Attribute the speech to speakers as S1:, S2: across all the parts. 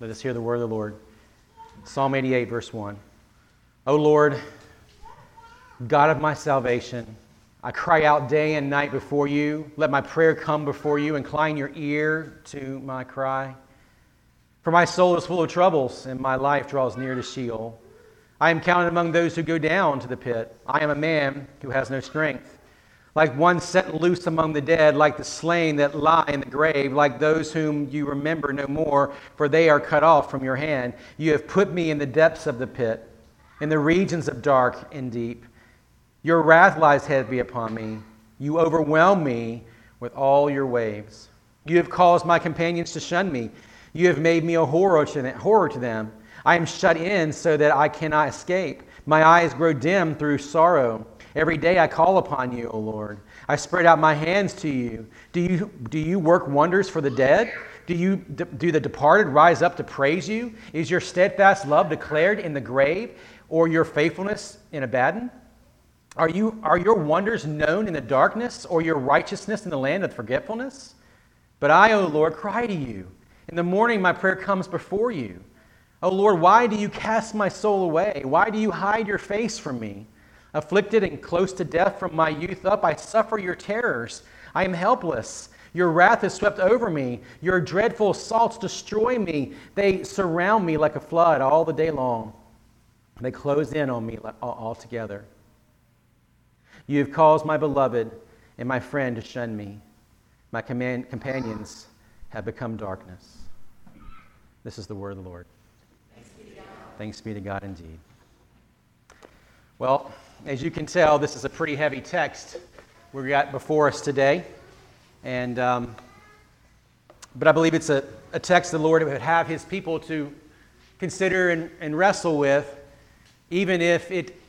S1: Let us hear the word of the Lord. Psalm 88, verse 1. O Lord, God of my salvation, I cry out day and night before you. Let my prayer come before you. Incline your ear to my cry. For my soul is full of troubles, and my life draws near to Sheol. I am counted among those who go down to the pit. I am a man who has no strength like one set loose among the dead, like the slain that lie in the grave, like those whom you remember no more, for they are cut off from your hand. You have put me in the depths of the pit, in the regions of dark and deep. Your wrath lies heavy upon me. You overwhelm me with all your waves. You have caused my companions to shun me. You have made me a horror to them. Horror to them. I am shut in so that I cannot escape. My eyes grow dim through sorrow. Every day I call upon you, O Lord. I spread out my hands to you. Do you, do you work wonders for the dead? Do, you, do the departed rise up to praise you? Is your steadfast love declared in the grave, or your faithfulness in Abaddon? Are, you, are your wonders known in the darkness, or your righteousness in the land of forgetfulness? But I, O Lord, cry to you. In the morning my prayer comes before you. O Lord, why do you cast my soul away? Why do you hide your face from me? Afflicted and close to death from my youth up, I suffer your terrors. I am helpless. Your wrath has swept over me. Your dreadful assaults destroy me. They surround me like a flood all the day long. They close in on me altogether. You have caused my beloved and my friend to shun me. My command, companions have become darkness. This is the word of the Lord. Thanks be to God, Thanks be to God indeed. Well, as you can tell, this is a pretty heavy text we got before us today. And, um, but I believe it's a, a text the Lord would have his people to consider and, and wrestle with, even if it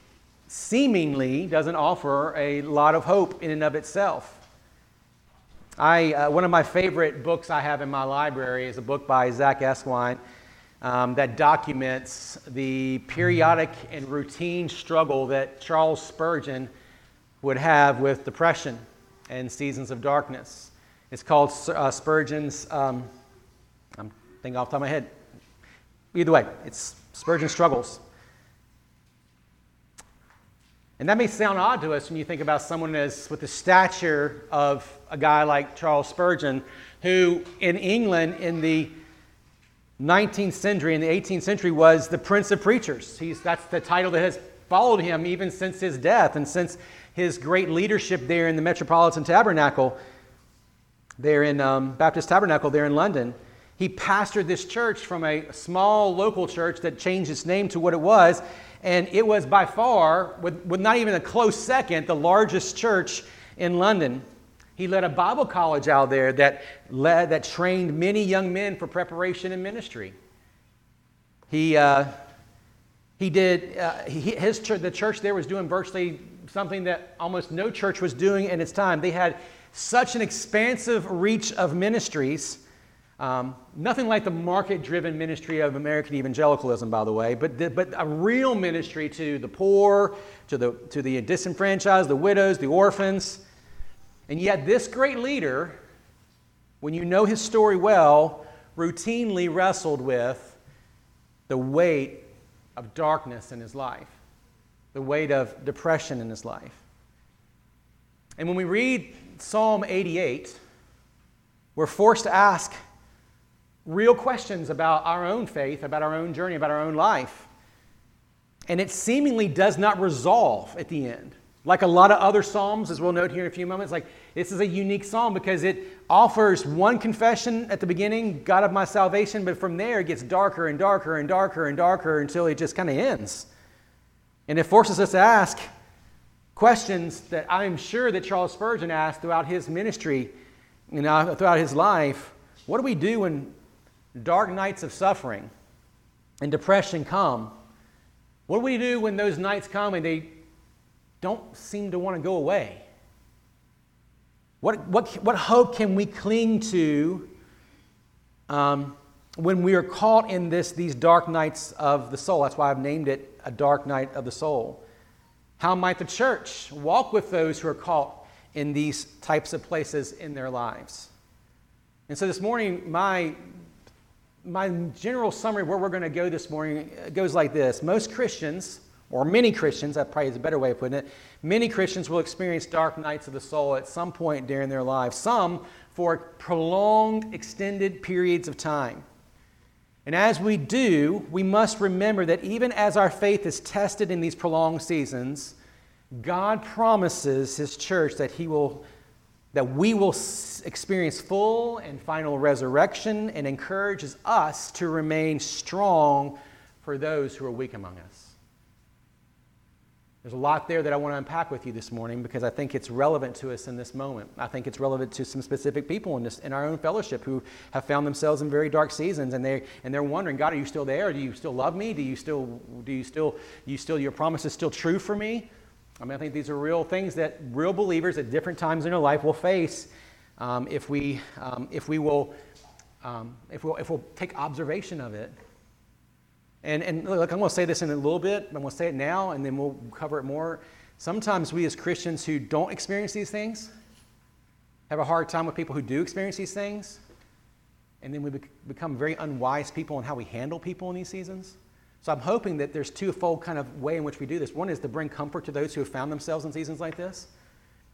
S1: seemingly doesn't offer a lot of hope in and of itself. I, uh, one of my favorite books I have in my library is a book by Zach Eswine um, that documents the periodic and routine struggle that Charles Spurgeon would have with depression and seasons of darkness. It's called uh, Spurgeon's, um, I'm thinking off the top of my head. Either way, it's Spurgeon Struggles. And that may sound odd to us when you think about someone as, with the stature of a guy like Charles Spurgeon, who in England in the 19th century and the 18th century was the Prince of Preachers. He's, that's the title that has followed him even since his death and since his great leadership there in the Metropolitan Tabernacle, there in um, Baptist Tabernacle there in London. He pastored this church from a small local church that changed its name to what it was, and it was by far, with, with not even a close second, the largest church in London. He led a Bible college out there that, led, that trained many young men for preparation in ministry. He, uh, he did, uh, he, his church, the church there was doing virtually something that almost no church was doing in its time. They had such an expansive reach of ministries. Um, nothing like the market driven ministry of American evangelicalism, by the way, but, the, but a real ministry to the poor, to the, to the disenfranchised, the widows, the orphans. And yet, this great leader, when you know his story well, routinely wrestled with the weight of darkness in his life, the weight of depression in his life. And when we read Psalm 88, we're forced to ask real questions about our own faith, about our own journey, about our own life. And it seemingly does not resolve at the end. Like a lot of other Psalms, as we'll note here in a few moments, like this is a unique psalm because it offers one confession at the beginning, God of my salvation, but from there it gets darker and darker and darker and darker until it just kind of ends. And it forces us to ask questions that I'm sure that Charles Spurgeon asked throughout his ministry, you know, throughout his life. What do we do when dark nights of suffering and depression come? What do we do when those nights come and they don't seem to want to go away? What, what, what hope can we cling to um, when we are caught in this, these dark nights of the soul? That's why I've named it a dark night of the soul. How might the church walk with those who are caught in these types of places in their lives? And so this morning, my my general summary where we're going to go this morning goes like this Most Christians, or many Christians, that probably is a better way of putting it, many Christians will experience dark nights of the soul at some point during their lives, some for prolonged, extended periods of time. And as we do, we must remember that even as our faith is tested in these prolonged seasons, God promises His church that He will that we will experience full and final resurrection and encourages us to remain strong for those who are weak among us. There's a lot there that I want to unpack with you this morning because I think it's relevant to us in this moment. I think it's relevant to some specific people in, this, in our own fellowship who have found themselves in very dark seasons and, they, and they're wondering, God, are you still there? Do you still love me? Do you still, do you still, you still, your promise is still true for me? I mean, I think these are real things that real believers at different times in their life will face um, if, we, um, if we will um, if, we'll, if we'll take observation of it. And, and look, I'm going to say this in a little bit. I'm going to say it now, and then we'll cover it more. Sometimes we as Christians who don't experience these things have a hard time with people who do experience these things. And then we become very unwise people in how we handle people in these seasons. So I'm hoping that there's twofold kind of way in which we do this. One is to bring comfort to those who have found themselves in seasons like this,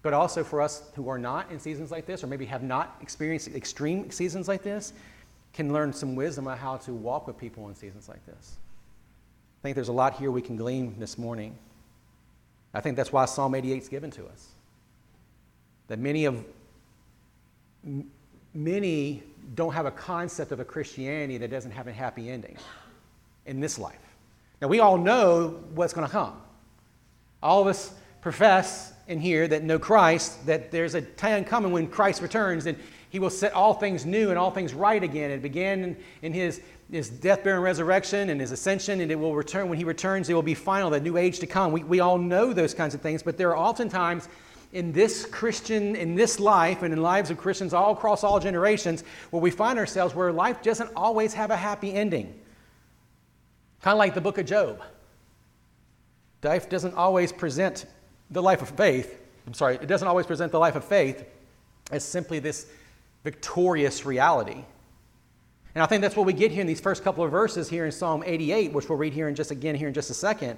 S1: but also for us who are not in seasons like this, or maybe have not experienced extreme seasons like this, can learn some wisdom on how to walk with people in seasons like this. I think there's a lot here we can glean this morning. I think that's why Psalm 88 is given to us. That many of many don't have a concept of a Christianity that doesn't have a happy ending in this life. Now, we all know what's going to come. All of us profess in here that know Christ, that there's a time coming when Christ returns and he will set all things new and all things right again. It began in, in his, his death, burial, and resurrection and his ascension, and it will return. When he returns, it will be final, the new age to come. We, we all know those kinds of things, but there are oftentimes in this Christian, in this life, and in lives of Christians all across all generations, where we find ourselves where life doesn't always have a happy ending. Kind of like the book of Job. Life doesn't always present the life of faith. I'm sorry, it doesn't always present the life of faith as simply this victorious reality. And I think that's what we get here in these first couple of verses here in Psalm 88, which we'll read here in just again here in just a second.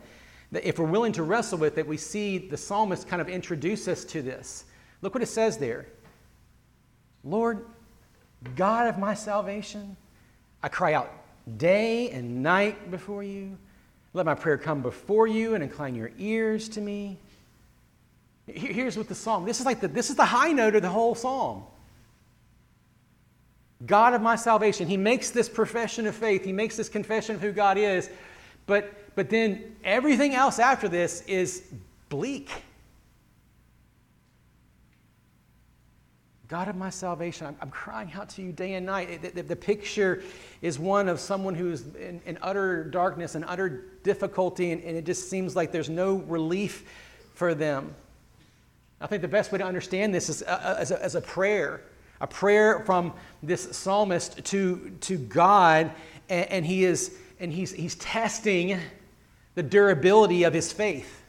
S1: That if we're willing to wrestle with it, we see the psalmist kind of introduce us to this. Look what it says there. Lord, God of my salvation, I cry out day and night before you. Let my prayer come before you and incline your ears to me. Here's what the psalm. This is like the, this is the high note of the whole psalm. God of my salvation. He makes this profession of faith. He makes this confession of who God is. But, but then everything else after this is bleak. God of my salvation, I'm, I'm, crying out to you day and night. The, the, the picture is one of someone who's in, in utter darkness and utter difficulty, and, and, it just seems like there's no relief for them. I think the best way to understand this is uh, uh, as, a, as a prayer, a prayer from this psalmist to, to God, and, and he is, and he's, he's testing the durability of his faith.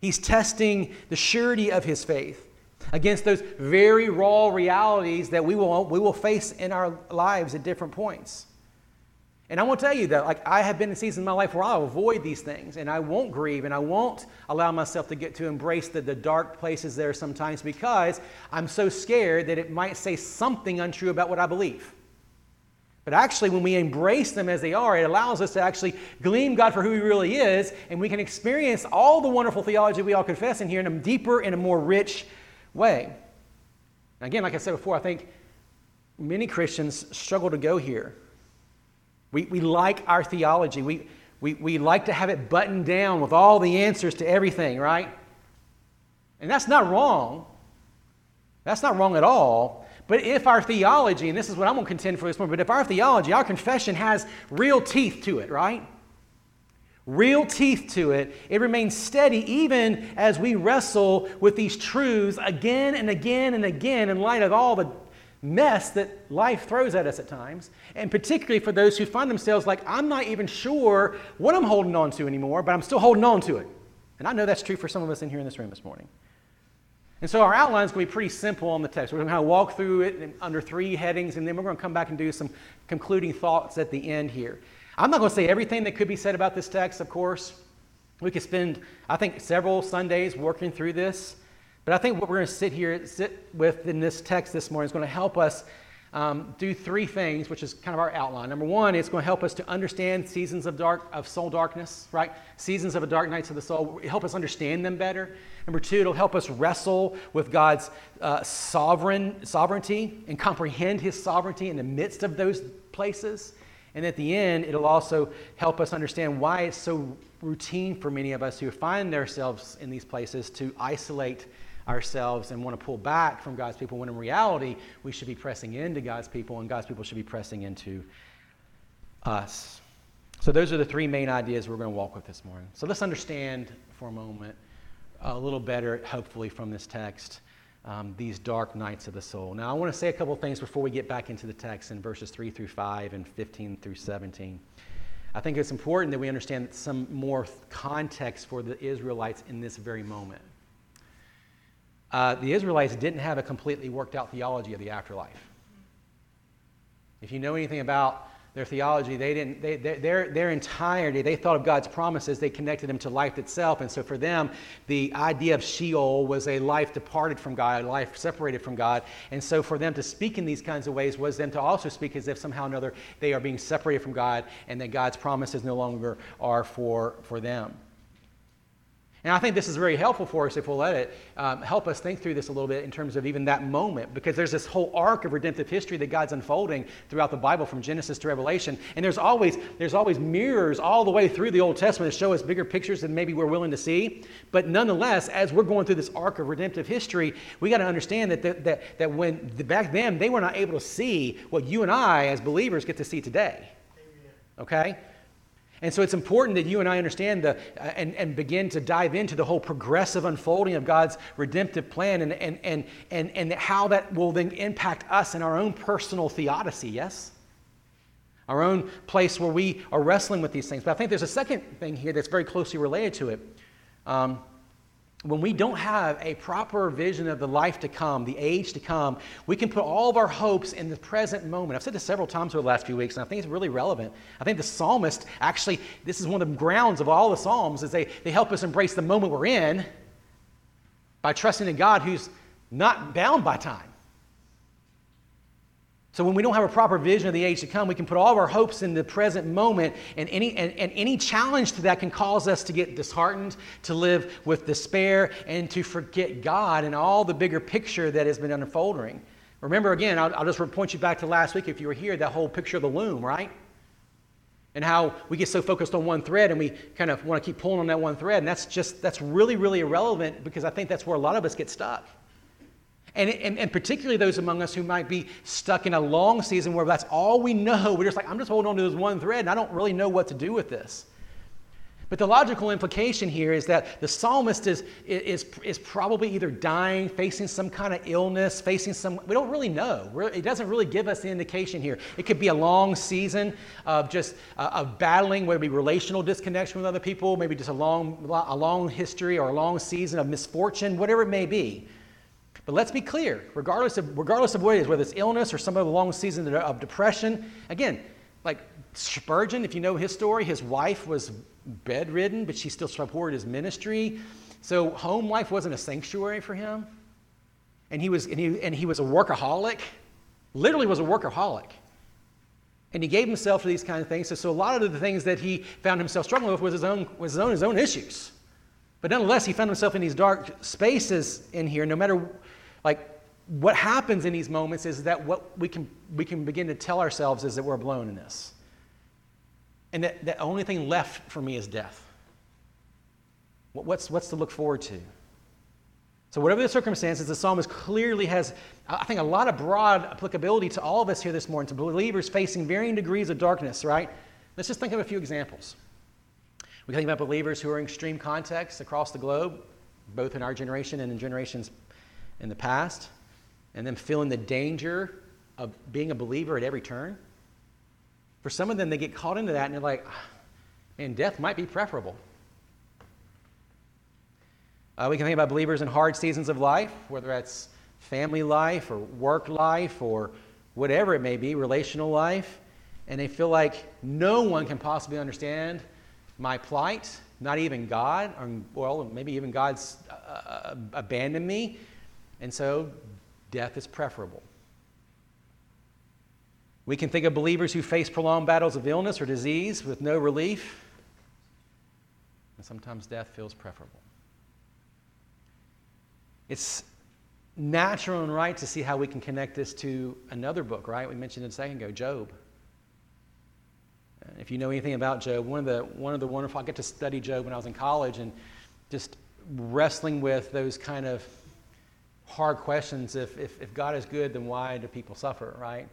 S1: He's testing the surety of his faith against those very raw realities that we will, we will face in our lives at different points. And I want to tell you that, like, I have been in seasons in my life where I'll avoid these things and I won't grieve and I won't allow myself to get to embrace the, the dark places there sometimes because I'm so scared that it might say something untrue about what I believe. But actually, when we embrace them as they are, it allows us to actually glean God for who He really is, and we can experience all the wonderful theology we all confess in here in a deeper and a more rich way. again, like I said before, I think many Christians struggle to go here. We, we like our theology. We, we, we like to have it buttoned down with all the answers to everything, right? And that's not wrong. That's not wrong at all. But if our theology, and this is what I'm going to contend for this morning, but if our theology, our confession has real teeth to it, right? real teeth to it. It remains steady even as we wrestle with these truths again and again and again in light of all the mess that life throws at us at times. And particularly for those who find themselves like, I'm not even sure what I'm holding on to anymore, but I'm still holding on to it. And I know that's true for some of us in here in this room this morning. And so our outline is going to be pretty simple on the text. We're going to kind of walk through it under three headings, and then we're going to come back and do some concluding thoughts at the end here. I'm not going to say everything that could be said about this text, of course. We could spend, I think, several Sundays working through this. But I think what we're going to sit here, sit with in this text this morning is going to help us um, do three things, which is kind of our outline. Number one, it's going to help us to understand seasons of dark of soul darkness, right? Seasons of a dark nights of the soul. Help us understand them better. Number two, it'll help us wrestle with God's uh, sovereign sovereignty and comprehend His sovereignty in the midst of those places. And at the end, it'll also help us understand why it's so routine for many of us who find ourselves in these places to isolate ourselves and want to pull back from God's people when in reality we should be pressing into God's people and God's people should be pressing into us. So, those are the three main ideas we're going to walk with this morning. So, let's understand for a moment a little better, hopefully, from this text. Um, these dark nights of the soul. Now, I want to say a couple things before we get back into the text in verses 3 through 5 and 15 through 17. I think it's important that we understand some more context for the Israelites in this very moment uh, the Israelites didn't have a completely worked out theology of the afterlife. If you know anything about their theology, they didn't, they, their, their entirety, they thought of God's promises, they connected them to life itself. And so for them, the idea of Sheol was a life departed from God, a life separated from God. And so for them to speak in these kinds of ways was them to also speak as if somehow or another they are being separated from God and that God's promises no longer are for, for them. And I think this is very helpful for us if we'll let it um, help us think through this a little bit in terms of even that moment, because there's this whole arc of redemptive history that God's unfolding throughout the Bible from Genesis to Revelation. And there's always, there's always mirrors all the way through the Old Testament that show us bigger pictures than maybe we're willing to see. But nonetheless, as we're going through this arc of redemptive history, we got to understand that, the, that, that when the, back then they were not able to see what you and I as believers get to see today. Okay? And so it's important that you and I understand the, uh, and, and begin to dive into the whole progressive unfolding of God's redemptive plan and, and, and, and, and how that will then impact us in our own personal theodicy, yes? Our own place where we are wrestling with these things. But I think there's a second thing here that's very closely related to it. Um, when we don't have a proper vision of the life to come, the age to come, we can put all of our hopes in the present moment. I've said this several times over the last few weeks, and I think it's really relevant. I think the psalmist actually, this is one of the grounds of all the psalms, is they, they help us embrace the moment we're in by trusting in God who's not bound by time. So when we don't have a proper vision of the age to come, we can put all of our hopes in the present moment, and any, and, and any challenge to that can cause us to get disheartened, to live with despair, and to forget God and all the bigger picture that has been unfolding. Remember, again, I'll, I'll just point you back to last week if you were here, that whole picture of the loom, right? And how we get so focused on one thread and we kind of want to keep pulling on that one thread. And that's just, that's really, really irrelevant because I think that's where a lot of us get stuck. And, and, and, particularly those among us who might be stuck in a long season where that's all we know. We're just like, I'm just holding on to this one thread and I don't really know what to do with this. But the logical implication here is that the psalmist is, is, is probably either dying, facing some kind of illness, facing some, we don't really know. It doesn't really give us the indication here. It could be a long season of just uh, of battling, whether it be relational disconnection with other people, maybe just a long, a long history or a long season of misfortune, whatever it may be. But let's be clear, regardless of, regardless of what it is, whether it's illness or some of the long season of depression, again, like Spurgeon, if you know his story, his wife was bedridden, but she still supported his ministry. So home life wasn't a sanctuary for him. And he was, and he, and he was a workaholic, literally was a workaholic. And he gave himself to these kind of things. So, so a lot of the things that he found himself struggling with was his own, was his own, his own issues. But nonetheless, he found himself in these dark spaces in here, no matter like, what happens in these moments is that what we can, we can begin to tell ourselves is that we're blown in this. And that the only thing left for me is death. What's, what's to look forward to? So, whatever the circumstances, the psalmist clearly has, I think, a lot of broad applicability to all of us here this morning, to believers facing varying degrees of darkness, right? Let's just think of a few examples. We can think about believers who are in extreme contexts across the globe, both in our generation and in generations in the past, and them feeling the danger of being a believer at every turn. For some of them, they get caught into that and they're like, man, death might be preferable. Uh, we can think about believers in hard seasons of life, whether that's family life or work life or whatever it may be, relational life, and they feel like no one can possibly understand my plight, not even God, or well, maybe even God's uh, uh abandoned me, and so death is preferable. We can think of believers who face prolonged battles of illness or disease with no relief, and sometimes death feels preferable. It's natural and right to see how we can connect this to another book, right? We mentioned it a second ago, Job. If you know anything about Job, one of the one of the wonderful I get to study Job when I was in college and just wrestling with those kind of hard questions. If, if, if God is good, then why do people suffer, right?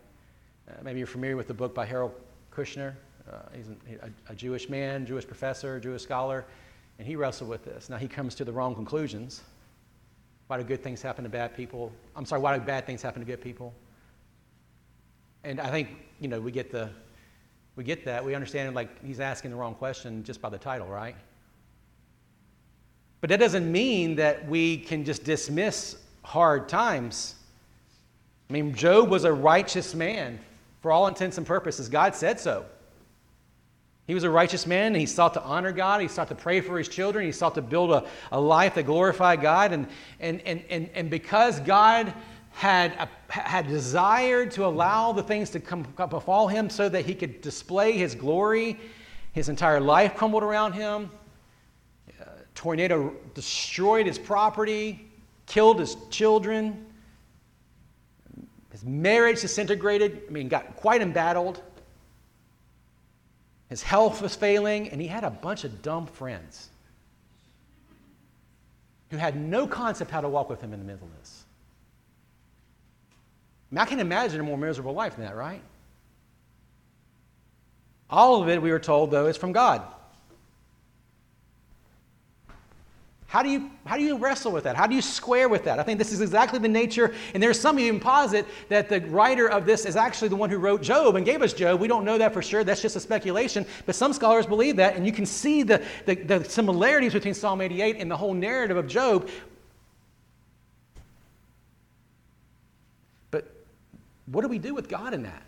S1: Uh, maybe you're familiar with the book by Harold Kushner. Uh, he's a, a, Jewish man, Jewish professor, Jewish scholar, and he wrestled with this. Now he comes to the wrong conclusions. Why do good things happen to bad people? I'm sorry, why do bad things happen to good people? And I think, you know, we get the we get that. We understand like he's asking the wrong question just by the title, right? But that doesn't mean that we can just dismiss hard times. I mean, Job was a righteous man for all intents and purposes. God said so. He was a righteous man, and he sought to honor God. He sought to pray for his children. He sought to build a, a life that glorified God. And, and, and, and, and because God had, a, had desired to allow the things to come, befall him so that he could display his glory, his entire life crumbled around him. A tornado destroyed his property, killed his children. His marriage disintegrated, I mean, got quite embattled. His health was failing, and he had a bunch of dumb friends who had no concept how to walk with him in the middle of this. I, mean, I can imagine a more miserable life than that, right? All of it, we were told, though, is from God. How do, you, how do you wrestle with that? How do you square with that? I think this is exactly the nature, and there's some even posit that the writer of this is actually the one who wrote Job and gave us Job. We don't know that for sure. That's just a speculation. But some scholars believe that, and you can see the, the, the similarities between Psalm 88 and the whole narrative of Job. But what do we do with God in that?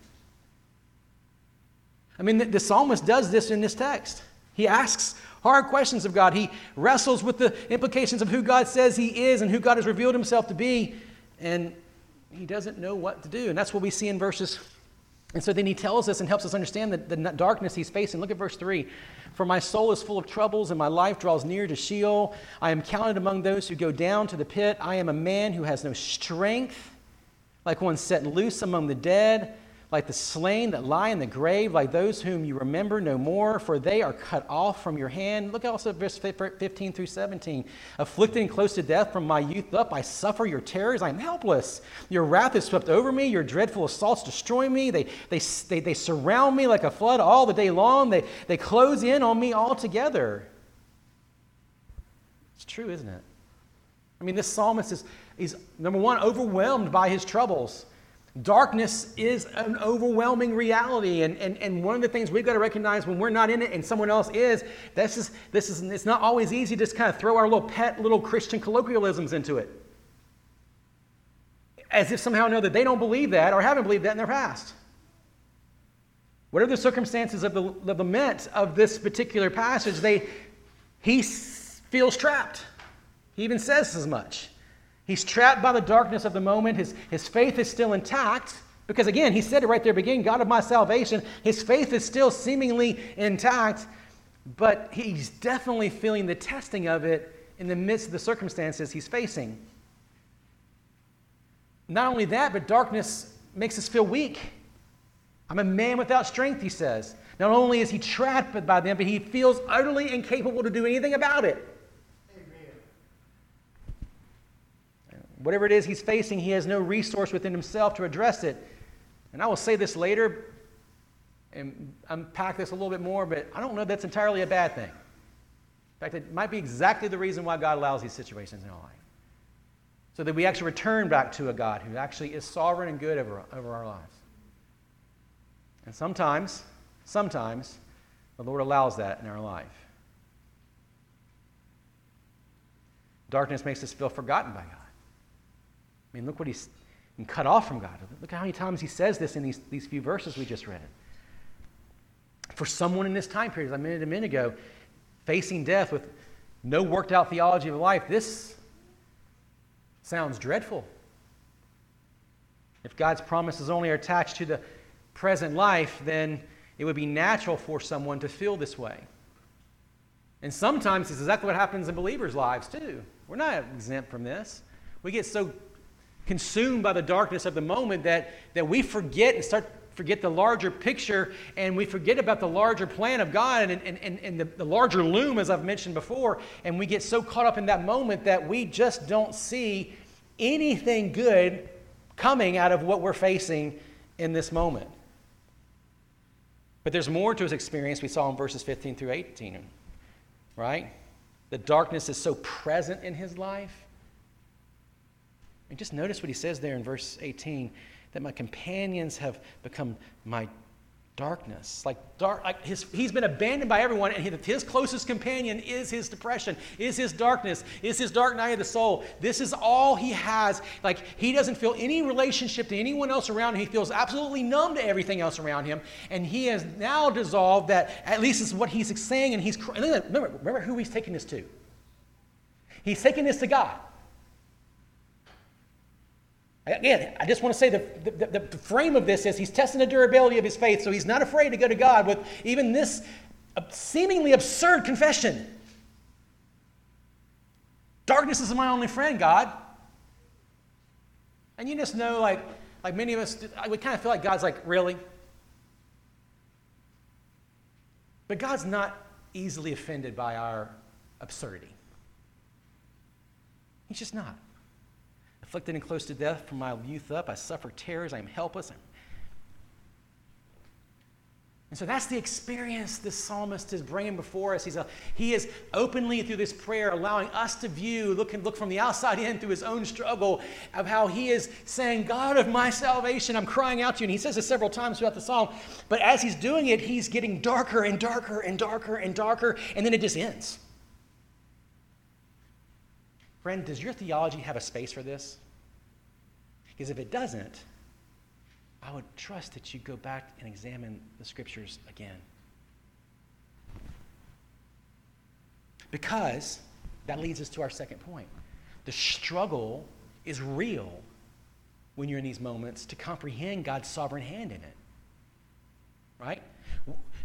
S1: I mean, the, the psalmist does this in this text. He asks hard questions of God. He wrestles with the implications of who God says He is and who God has revealed Himself to be, and he doesn't know what to do. And that's what we see in verses. And so then he tells us and helps us understand the, the darkness he's facing. Look at verse 3. For my soul is full of troubles, and my life draws near to Sheol. I am counted among those who go down to the pit. I am a man who has no strength, like one set loose among the dead like the slain that lie in the grave, like those whom you remember no more, for they are cut off from your hand. Look also verse 15 through 17. Afflicted and close to death from my youth up, I suffer your terrors. I am helpless. Your wrath is swept over me. Your dreadful assaults destroy me. They, they, they, they surround me like a flood all the day long. They, they close in on me altogether. It's true, isn't it? I mean, this psalmist is, is number one, overwhelmed by his troubles. Darkness is an overwhelming reality. And, and, and one of the things we've got to recognize when we're not in it and someone else is, this is, this is it's not always easy to just kind of throw our little pet little Christian colloquialisms into it. As if somehow know that they don't believe that or haven't believed that in their past. What are the circumstances of the, the lament of this particular passage, they, he feels trapped. He even says as much. He's trapped by the darkness of the moment. His, his faith is still intact. Because again, he said it right there beginning God of my salvation. His faith is still seemingly intact, but he's definitely feeling the testing of it in the midst of the circumstances he's facing. Not only that, but darkness makes us feel weak. I'm a man without strength, he says. Not only is he trapped by them, but he feels utterly incapable to do anything about it. Whatever it is he's facing, he has no resource within himself to address it. And I will say this later and unpack this a little bit more, but I don't know that's entirely a bad thing. In fact, it might be exactly the reason why God allows these situations in our life. So that we actually return back to a God who actually is sovereign and good over, over our lives. And sometimes, sometimes, the Lord allows that in our life. Darkness makes us feel forgotten by God. I mean, look what he's cut off from God. Look at how many times he says this in these, these few verses we just read. For someone in this time period, as I mentioned a minute ago, facing death with no worked out theology of life, this sounds dreadful. If God's promises only are attached to the present life, then it would be natural for someone to feel this way. And sometimes it's exactly what happens in believers' lives, too. We're not exempt from this. We get so consumed by the darkness of the moment that, that we forget and start forget the larger picture and we forget about the larger plan of God and, and, and, and the, the larger loom, as I've mentioned before. And we get so caught up in that moment that we just don't see anything good coming out of what we're facing in this moment. But there's more to his experience we saw in verses 15 through 18, right? The darkness is so present in his life. And just notice what he says there in verse 18 that my companions have become my darkness. Like, dark, like his, he's been abandoned by everyone, and his closest companion is his depression, is his darkness, is his dark night of the soul. This is all he has. Like, he doesn't feel any relationship to anyone else around him. He feels absolutely numb to everything else around him. And he has now dissolved that, at least is what he's saying, and he's, remember, remember who he's taking this to. He's taking this to God. Again, I just want to say the, the, the, frame of this is he's testing the durability of his faith, so he's not afraid to go to God with even this seemingly absurd confession. Darkness is my only friend, God. And you just know, like, like many of us, we kind of feel like God's like, really? But God's not easily offended by our absurdity. He's just not afflicted and close to death from my youth up. I suffer terrors. I am helpless. And so that's the experience this psalmist is bringing before us. He's a, he is openly, through this prayer, allowing us to view, look, look from the outside in through his own struggle of how he is saying, God of my salvation, I'm crying out to you. And he says this several times throughout the psalm. But as he's doing it, he's getting darker and darker and darker and darker, and then it just ends. Friend, does your theology have a space for this? Because if it doesn't, I would trust that you go back and examine the scriptures again. Because that leads us to our second point. The struggle is real when you're in these moments to comprehend God's sovereign hand in it. Right?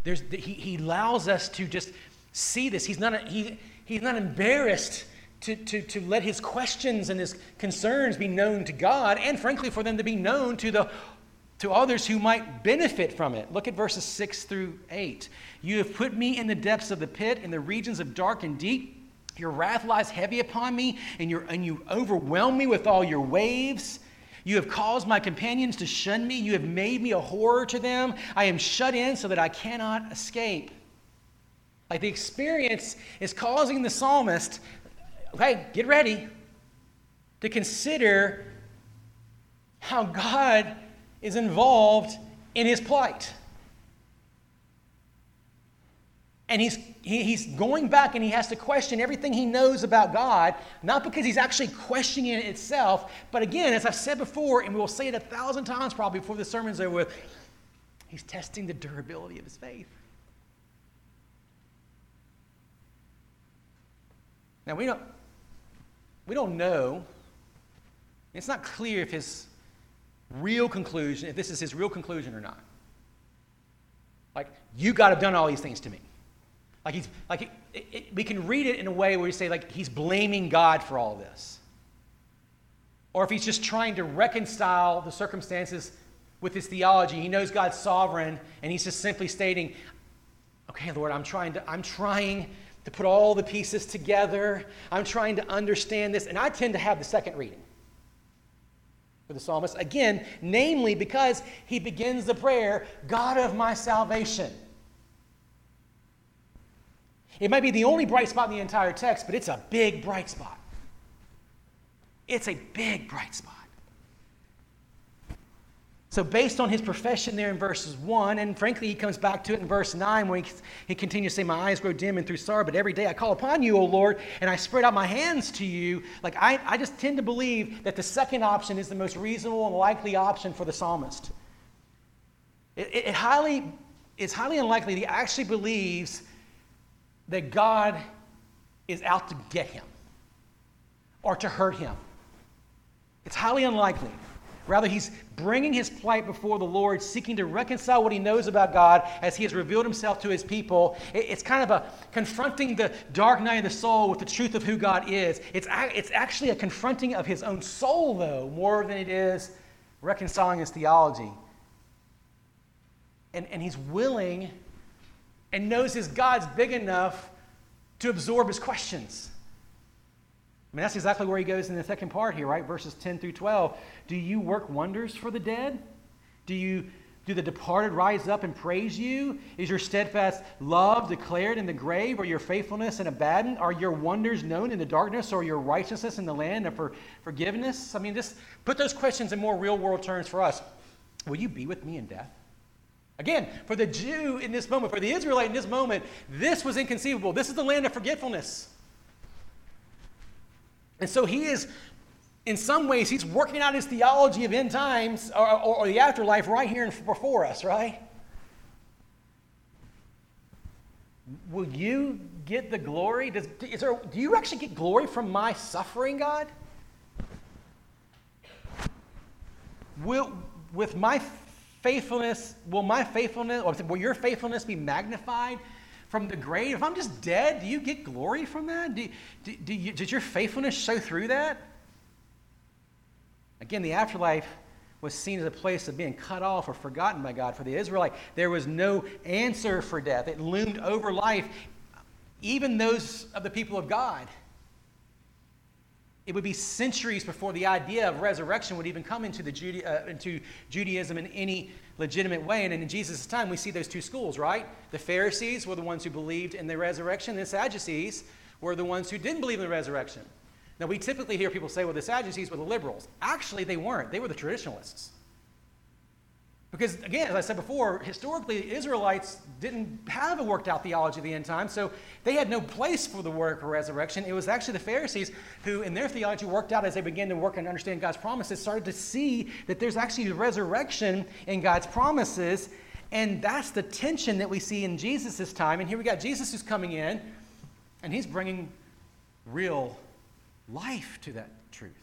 S1: There's, he, he allows us to just see this. He's not, he, he's not embarrassed to, to, to let his questions and his concerns be known to God, and frankly, for them to be known to, the, to others who might benefit from it. Look at verses 6 through 8. You have put me in the depths of the pit, in the regions of dark and deep. Your wrath lies heavy upon me, and, you and you overwhelm me with all your waves. You have caused my companions to shun me. You have made me a horror to them. I am shut in so that I cannot escape. Like the experience is causing the psalmist okay, get ready to consider how God is involved in his plight. And he's, he, he's going back and he has to question everything he knows about God, not because he's actually questioning it itself, but again, as I've said before, and we will say it a thousand times probably before the sermon's over with, he's testing the durability of his faith. Now, we don't, we don't know. It's not clear if his real conclusion, if this is his real conclusion or not. Like, you got to have done all these things to me. Like, he's, like it, it, we can read it in a way where we say, like, he's blaming God for all this. Or if he's just trying to reconcile the circumstances with his theology, he knows God's sovereign, and he's just simply stating, okay, Lord, I'm trying to, I'm trying to put all the pieces together. I'm trying to understand this. And I tend to have the second reading for the psalmist. Again, namely because he begins the prayer, God of my salvation. It might be the only bright spot in the entire text, but it's a big bright spot. It's a big bright spot. So, based on his profession there in verses 1, and frankly, he comes back to it in verse 9 when he, he continues to say, My eyes grow dim and through sorrow, but every day I call upon you, O Lord, and I spread out my hands to you. Like, I, I just tend to believe that the second option is the most reasonable and likely option for the psalmist. It, it, it highly, it's highly unlikely that he actually believes that God is out to get him or to hurt him. It's highly unlikely. Rather, he's bringing his plight before the Lord, seeking to reconcile what he knows about God as he has revealed himself to his people. It's kind of a confronting the dark night of the soul with the truth of who God is. It's, it's actually a confronting of his own soul, though, more than it is reconciling his theology. And, and he's willing and knows his God's big enough to absorb his questions. Mean, that's exactly where he goes in the second part here, right? Verses 10 through 12. Do you work wonders for the dead? Do you do the departed rise up and praise you? Is your steadfast love declared in the grave, or your faithfulness in Abaddon? Are your wonders known in the darkness, or your righteousness in the land of for forgiveness? I mean, just put those questions in more real world terms for us. Will you be with me in death? Again, for the Jew in this moment, for the Israelite in this moment, this was inconceivable. This is the land of forgetfulness. And so he is, in some ways, he's working out his theology of end times or, or, or the afterlife right here before us, right? Will you get the glory? Does, is there, do you actually get glory from my suffering, God? Will, with my faithfulness, will my faithfulness, or will your faithfulness be magnified from the grave? If I'm just dead, do you get glory from that? Do, do, do you, did your faithfulness show through that? Again, the afterlife was seen as a place of being cut off or forgotten by God. For the Israelite, there was no answer for death. It loomed over life, even those of the people of God. It would be centuries before the idea of resurrection would even come into, the uh, into Judaism in any legitimate way. And in Jesus' time, we see those two schools, right? The Pharisees were the ones who believed in the resurrection, the Sadducees were the ones who didn't believe in the resurrection. Now, we typically hear people say, well, the Sadducees were the liberals. Actually, they weren't, they were the traditionalists. Because, again, as I said before, historically, the Israelites didn't have a worked out theology of the end time, so they had no place for the work of resurrection. It was actually the Pharisees who, in their theology, worked out as they began to work and understand God's promises, started to see that there's actually resurrection in God's promises. And that's the tension that we see in Jesus' time. And here we got Jesus who's coming in, and he's bringing real life to that truth.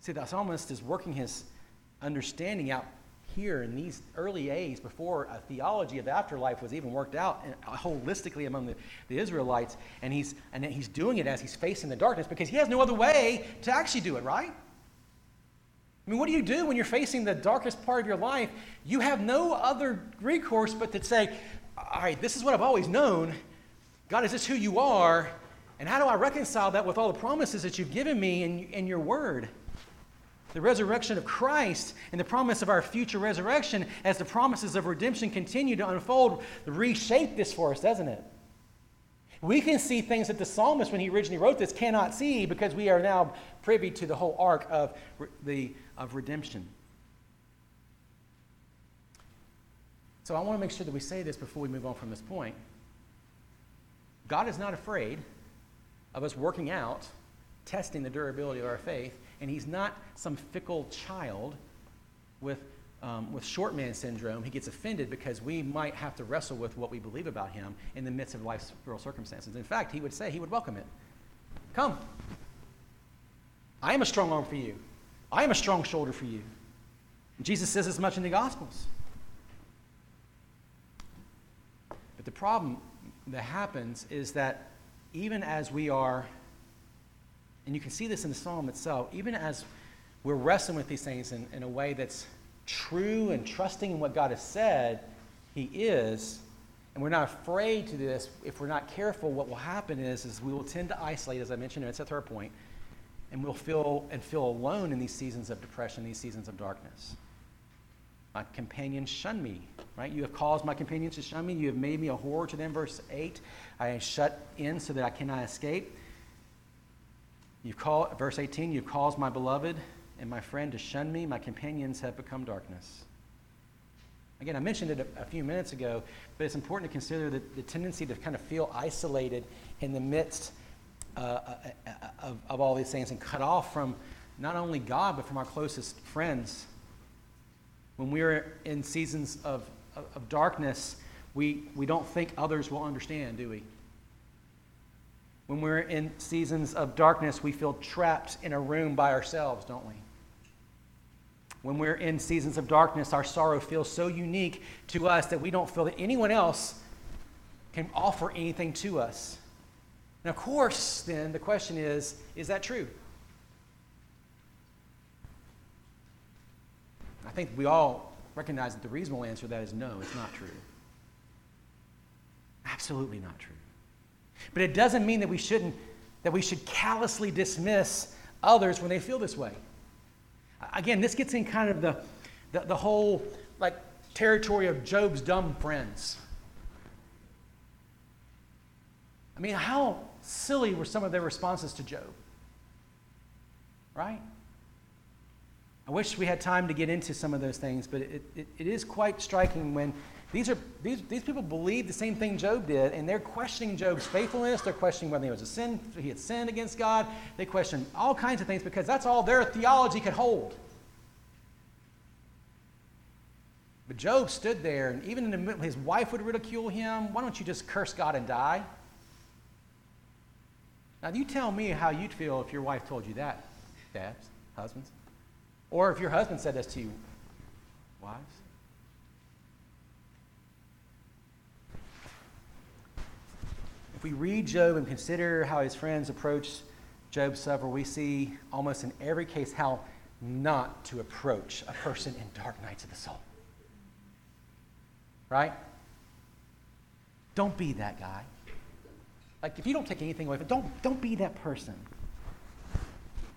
S1: See, the psalmist is working his understanding out here in these early days before a theology of afterlife was even worked out holistically among the, the Israelites. And he's, and he's doing it as he's facing the darkness because he has no other way to actually do it, right? I mean, what do you do when you're facing the darkest part of your life? You have no other recourse but to say, all right, this is what I've always known. God, is this who you are? And how do I reconcile that with all the promises that you've given me in, in your word? The resurrection of Christ and the promise of our future resurrection as the promises of redemption continue to unfold reshape this for us, doesn't it? We can see things that the psalmist, when he originally wrote this, cannot see because we are now privy to the whole arc of, the, of redemption. So I want to make sure that we say this before we move on from this point. God is not afraid of us working out, testing the durability of our faith and he's not some fickle child with, um, with short man syndrome. He gets offended because we might have to wrestle with what we believe about him in the midst of life's real circumstances. In fact, he would say he would welcome it. Come. I am a strong arm for you. I am a strong shoulder for you. Jesus says as much in the Gospels. But the problem that happens is that even as we are and you can see this in the psalm itself, even as we're wrestling with these things in, in a way that's true and trusting in what God has said, He is, and we're not afraid to do this, if we're not careful, what will happen is, is we will tend to isolate, as I mentioned, and it's a third point, and we'll feel and feel alone in these seasons of depression, these seasons of darkness. My companions shun me, right? You have caused my companions to shun me. You have made me a horror to them. Verse 8 I am shut in so that I cannot escape. You've called, verse 18, you've caused my beloved and my friend to shun me. My companions have become darkness. Again, I mentioned it a, a few minutes ago, but it's important to consider the, the tendency to kind of feel isolated in the midst uh, uh, uh, of, of all these things and cut off from not only God, but from our closest friends. When we're in seasons of, of, of darkness, we, we don't think others will understand, do we? When we're in seasons of darkness, we feel trapped in a room by ourselves, don't we? When we're in seasons of darkness, our sorrow feels so unique to us that we don't feel that anyone else can offer anything to us. And of course, then, the question is is that true? I think we all recognize that the reasonable answer to that is no, it's not true. Absolutely not true. But it doesn't mean that we shouldn't, that we should callously dismiss others when they feel this way. Again, this gets in kind of the, the, the whole like territory of Job's dumb friends. I mean, how silly were some of their responses to Job? Right? I wish we had time to get into some of those things, but it, it, it is quite striking when these, are, these, these people believe the same thing Job did, and they're questioning Job's faithfulness. They're questioning whether he was a sin, he had sinned against God. They question all kinds of things because that's all their theology could hold. But Job stood there, and even in the middle, his wife would ridicule him. Why don't you just curse God and die? Now, you tell me how you'd feel if your wife told you that, dads, husbands. Or if your husband said this to you, wives. If we read Job and consider how his friends approach Job's suffer, we see almost in every case how not to approach a person in dark nights of the soul. Right? Don't be that guy. Like, if you don't take anything away from it, don't, don't be that person.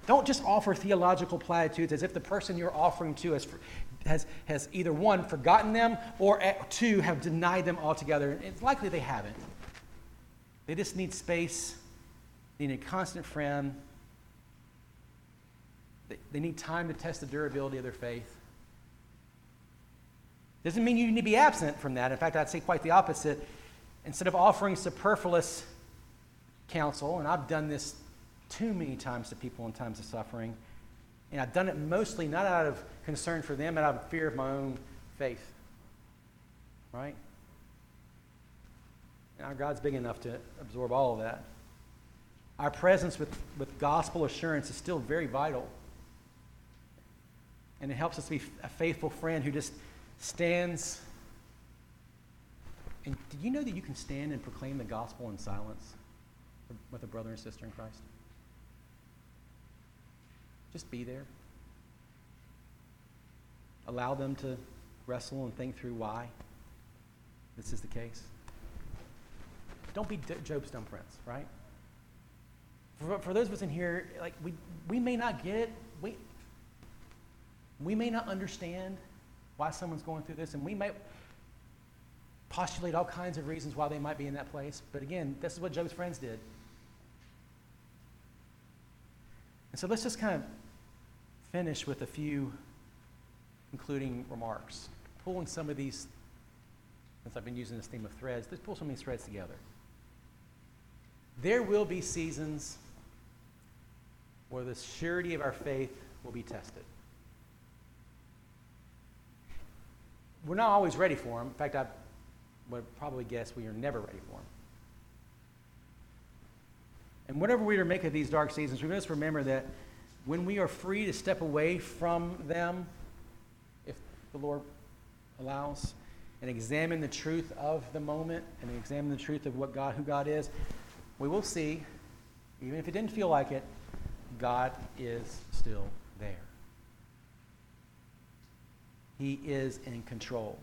S1: Don't just offer theological platitudes as if the person you're offering to has, has, has either one, forgotten them, or eh, two, have denied them altogether. It's likely they haven't. They just need space, they need a constant friend, they, they need time to test the durability of their faith. Doesn't mean you need to be absent from that. In fact, I'd say quite the opposite. Instead of offering superfluous counsel, and I've done this too many times to people in times of suffering, and I've done it mostly not out of concern for them, but out of fear of my own faith. Right? Our God's big enough to absorb all of that. Our presence with, with gospel assurance is still very vital. And it helps us be a faithful friend who just stands. And did you know that you can stand and proclaim the gospel in silence with a brother and sister in Christ? Just be there. Allow them to wrestle and think through why this is the case. Don't be Job's dumb friends, right? For, for those of us in here, like we, we may not get it. We, we may not understand why someone's going through this, and we may postulate all kinds of reasons why they might be in that place. But again, this is what Job's friends did. And so let's just kind of finish with a few concluding remarks, pulling some of these, since I've been using this theme of threads, let's pull some of these threads together. There will be seasons where the surety of our faith will be tested. We're not always ready for them. In fact, I would probably guess we are never ready for them. And whatever we are make of these dark seasons, we must remember that when we are free to step away from them, if the Lord allows, and examine the truth of the moment and examine the truth of what God, who God is, we will see, even if it didn't feel like it, God is still there. He is in control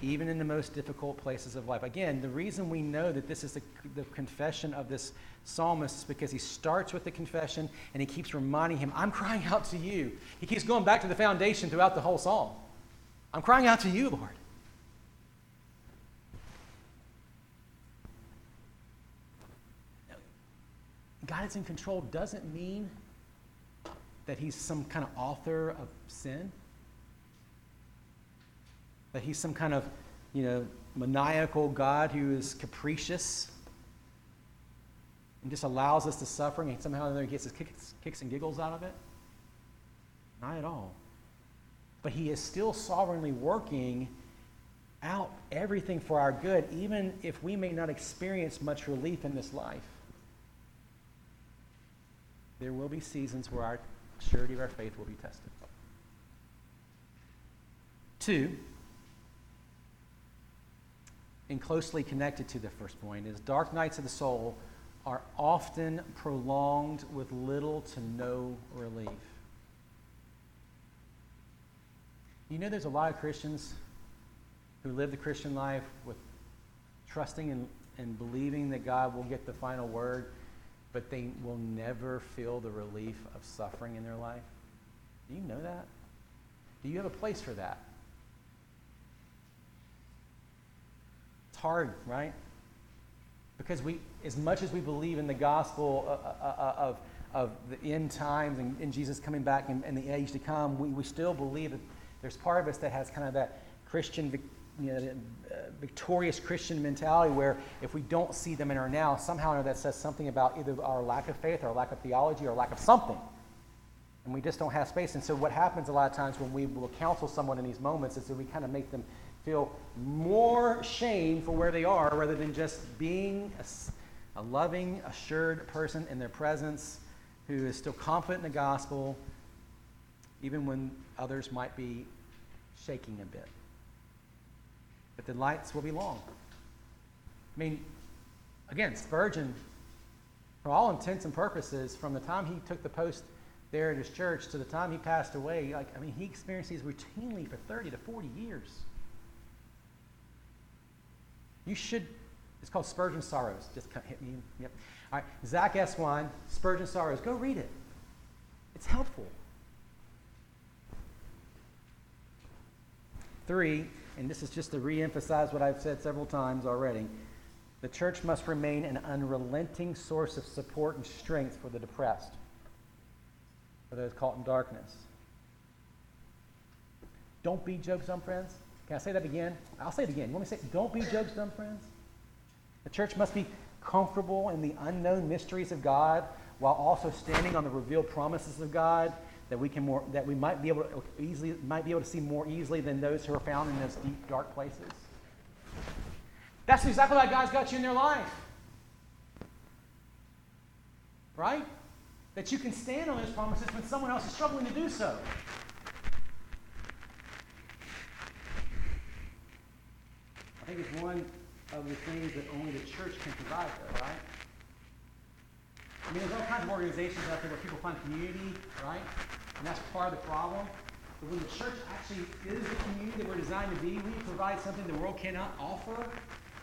S1: even in the most difficult places of life. Again, the reason we know that this is the, the, confession of this psalmist is because he starts with the confession and he keeps reminding him, I'm crying out to you. He keeps going back to the foundation throughout the whole psalm. I'm crying out to you, Lord. God is in control doesn't mean that he's some kind of author of sin? That he's some kind of, you know, maniacal God who is capricious and just allows us to suffer and somehow he gets his kicks, kicks and giggles out of it? Not at all. But he is still sovereignly working out everything for our good, even if we may not experience much relief in this life. There will be seasons where our surety of our faith will be tested. Two, and closely connected to the first point, is dark nights of the soul are often prolonged with little to no relief. You know, there's a lot of Christians who live the Christian life with trusting and, and believing that God will get the final word, but they will never feel the relief of suffering in their life? Do you know that? Do you have a place for that? It's hard, right? Because we, as much as we believe in the gospel uh, uh, uh, of, of the end times and, and Jesus coming back and, and, the age to come, we, we still believe that there's part of us that has kind of that Christian you know, uh, victorious Christian mentality where if we don't see them in our now, somehow that says something about either our lack of faith or lack of theology or lack of something. And we just don't have space. And so what happens a lot of times when we will counsel someone in these moments is that we kind of make them feel more shame for where they are rather than just being a, a loving, assured person in their presence who is still confident in the gospel, even when others might be shaking a bit but the lights will be long. I mean, again, Spurgeon, for all intents and purposes, from the time he took the post there at his church to the time he passed away, like I mean, he experienced these routinely for 30 to 40 years. You should, it's called Spurgeon Sorrows. Just hit me. Yep. All right, Zack Eswine, Spurgeon Sorrows. Go read it. It's helpful. Three, and this is just to reemphasize what I've said several times already, the church must remain an unrelenting source of support and strength for the depressed, for those caught in darkness. Don't be Job's dumb friends. Can I say that again? I'll say it again. You want me to say, don't be Job's dumb friends? The church must be comfortable in the unknown mysteries of God while also standing on the revealed promises of God that we can more that we might be able to easily might be able to see more easily than those who are found in those deep dark places. That's exactly why God's got you in their life. Right? That you can stand on those promises when someone else is struggling to do so. I think it's one of the things that only the church can provide, though, right? I mean, there's all kinds of organizations out there where people find community, right? And that's part of the problem. But when the church actually is the community that we're designed to be, we provide something the world cannot offer,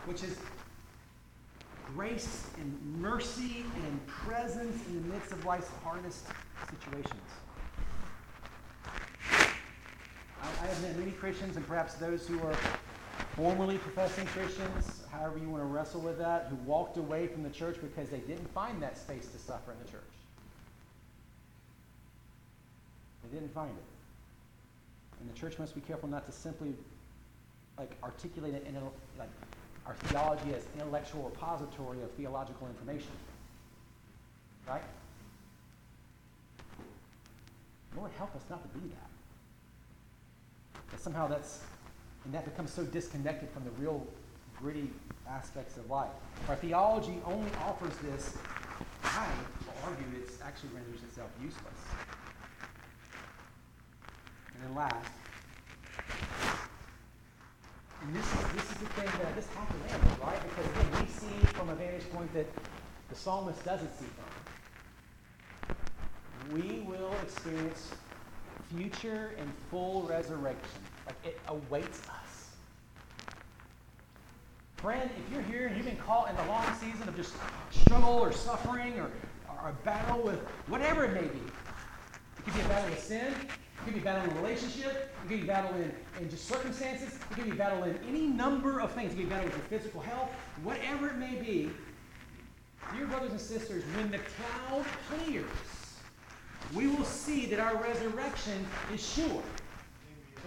S1: which is grace and mercy and presence in the midst of life's hardest situations. I, I have met many Christians, and perhaps those who are formerly professing Christians, however you want to wrestle with that, who walked away from the church because they didn't find that space to suffer in the church. They didn't find it. And the church must be careful not to simply like articulate it in like our theology as intellectual repository of theological information. Right? Lord, help us not to be that. That somehow that's and that becomes so disconnected from the real gritty aspects of life. Our theology only offers this, I argue it actually renders itself useless. And then last, and this is, this is the thing that this land, right? Because again, we see from a vantage point that the psalmist doesn't see from. We will experience future and full resurrection. Like it awaits us. Friend, if you're here and you've been caught in the long season of just struggle or suffering or, or a battle with whatever it may be, it could be a battle with sin, could be battle in a relationship, it could be battle in, in just circumstances, it could be battle in any number of things. It could be battle with your physical health, whatever it may be. Dear brothers and sisters, when the cloud clears, we will see that our resurrection is sure.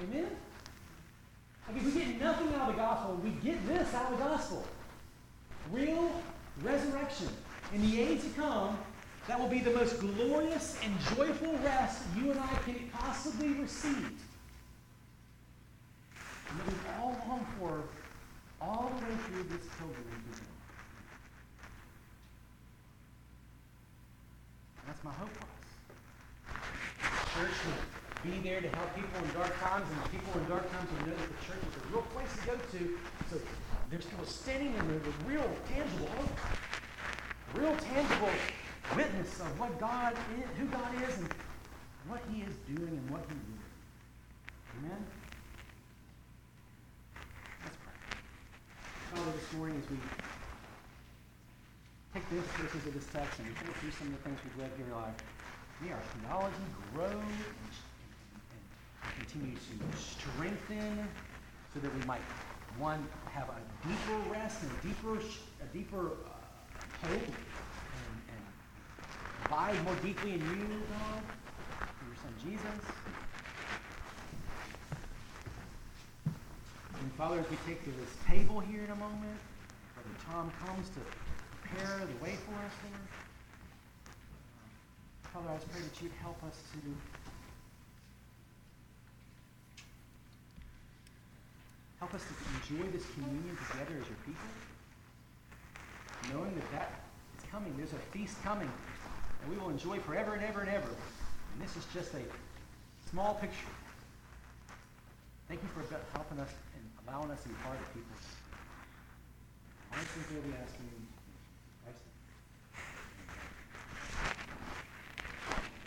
S1: Amen? I if we get nothing out of the gospel, we get this out of the gospel. Real resurrection. In the age to come, that will be the most glorious and joyful rest you and I can possibly receive. And that we all long for all the way through this pilgrimage. That's my hope for us. Church will be there to help people in dark times, and people in dark times will know that the church is a real place to go to. So there's people standing in there with real, tangible hope, real, tangible witness of what God is, who God is, and what He is doing and what He will. Amen. Let's pray. Father, this morning as we take the implications of this text and think through some of the things we've read here in life, may our theology grow and, and, continue to strengthen so that we might, one, have a deeper rest and a deeper, a deeper uh, hope abide more deeply in you, God, through your Son Jesus. And Father, as we take to this table here in a moment, Brother Tom comes to prepare the way for us, Lord. Father, I just pray that you'd help us to help us to enjoy this communion together as your people, knowing that that is coming. There's a feast coming that we will enjoy forever and ever and ever. And this is just a small picture. Thank you for helping us and allowing us to be part of people. I ask you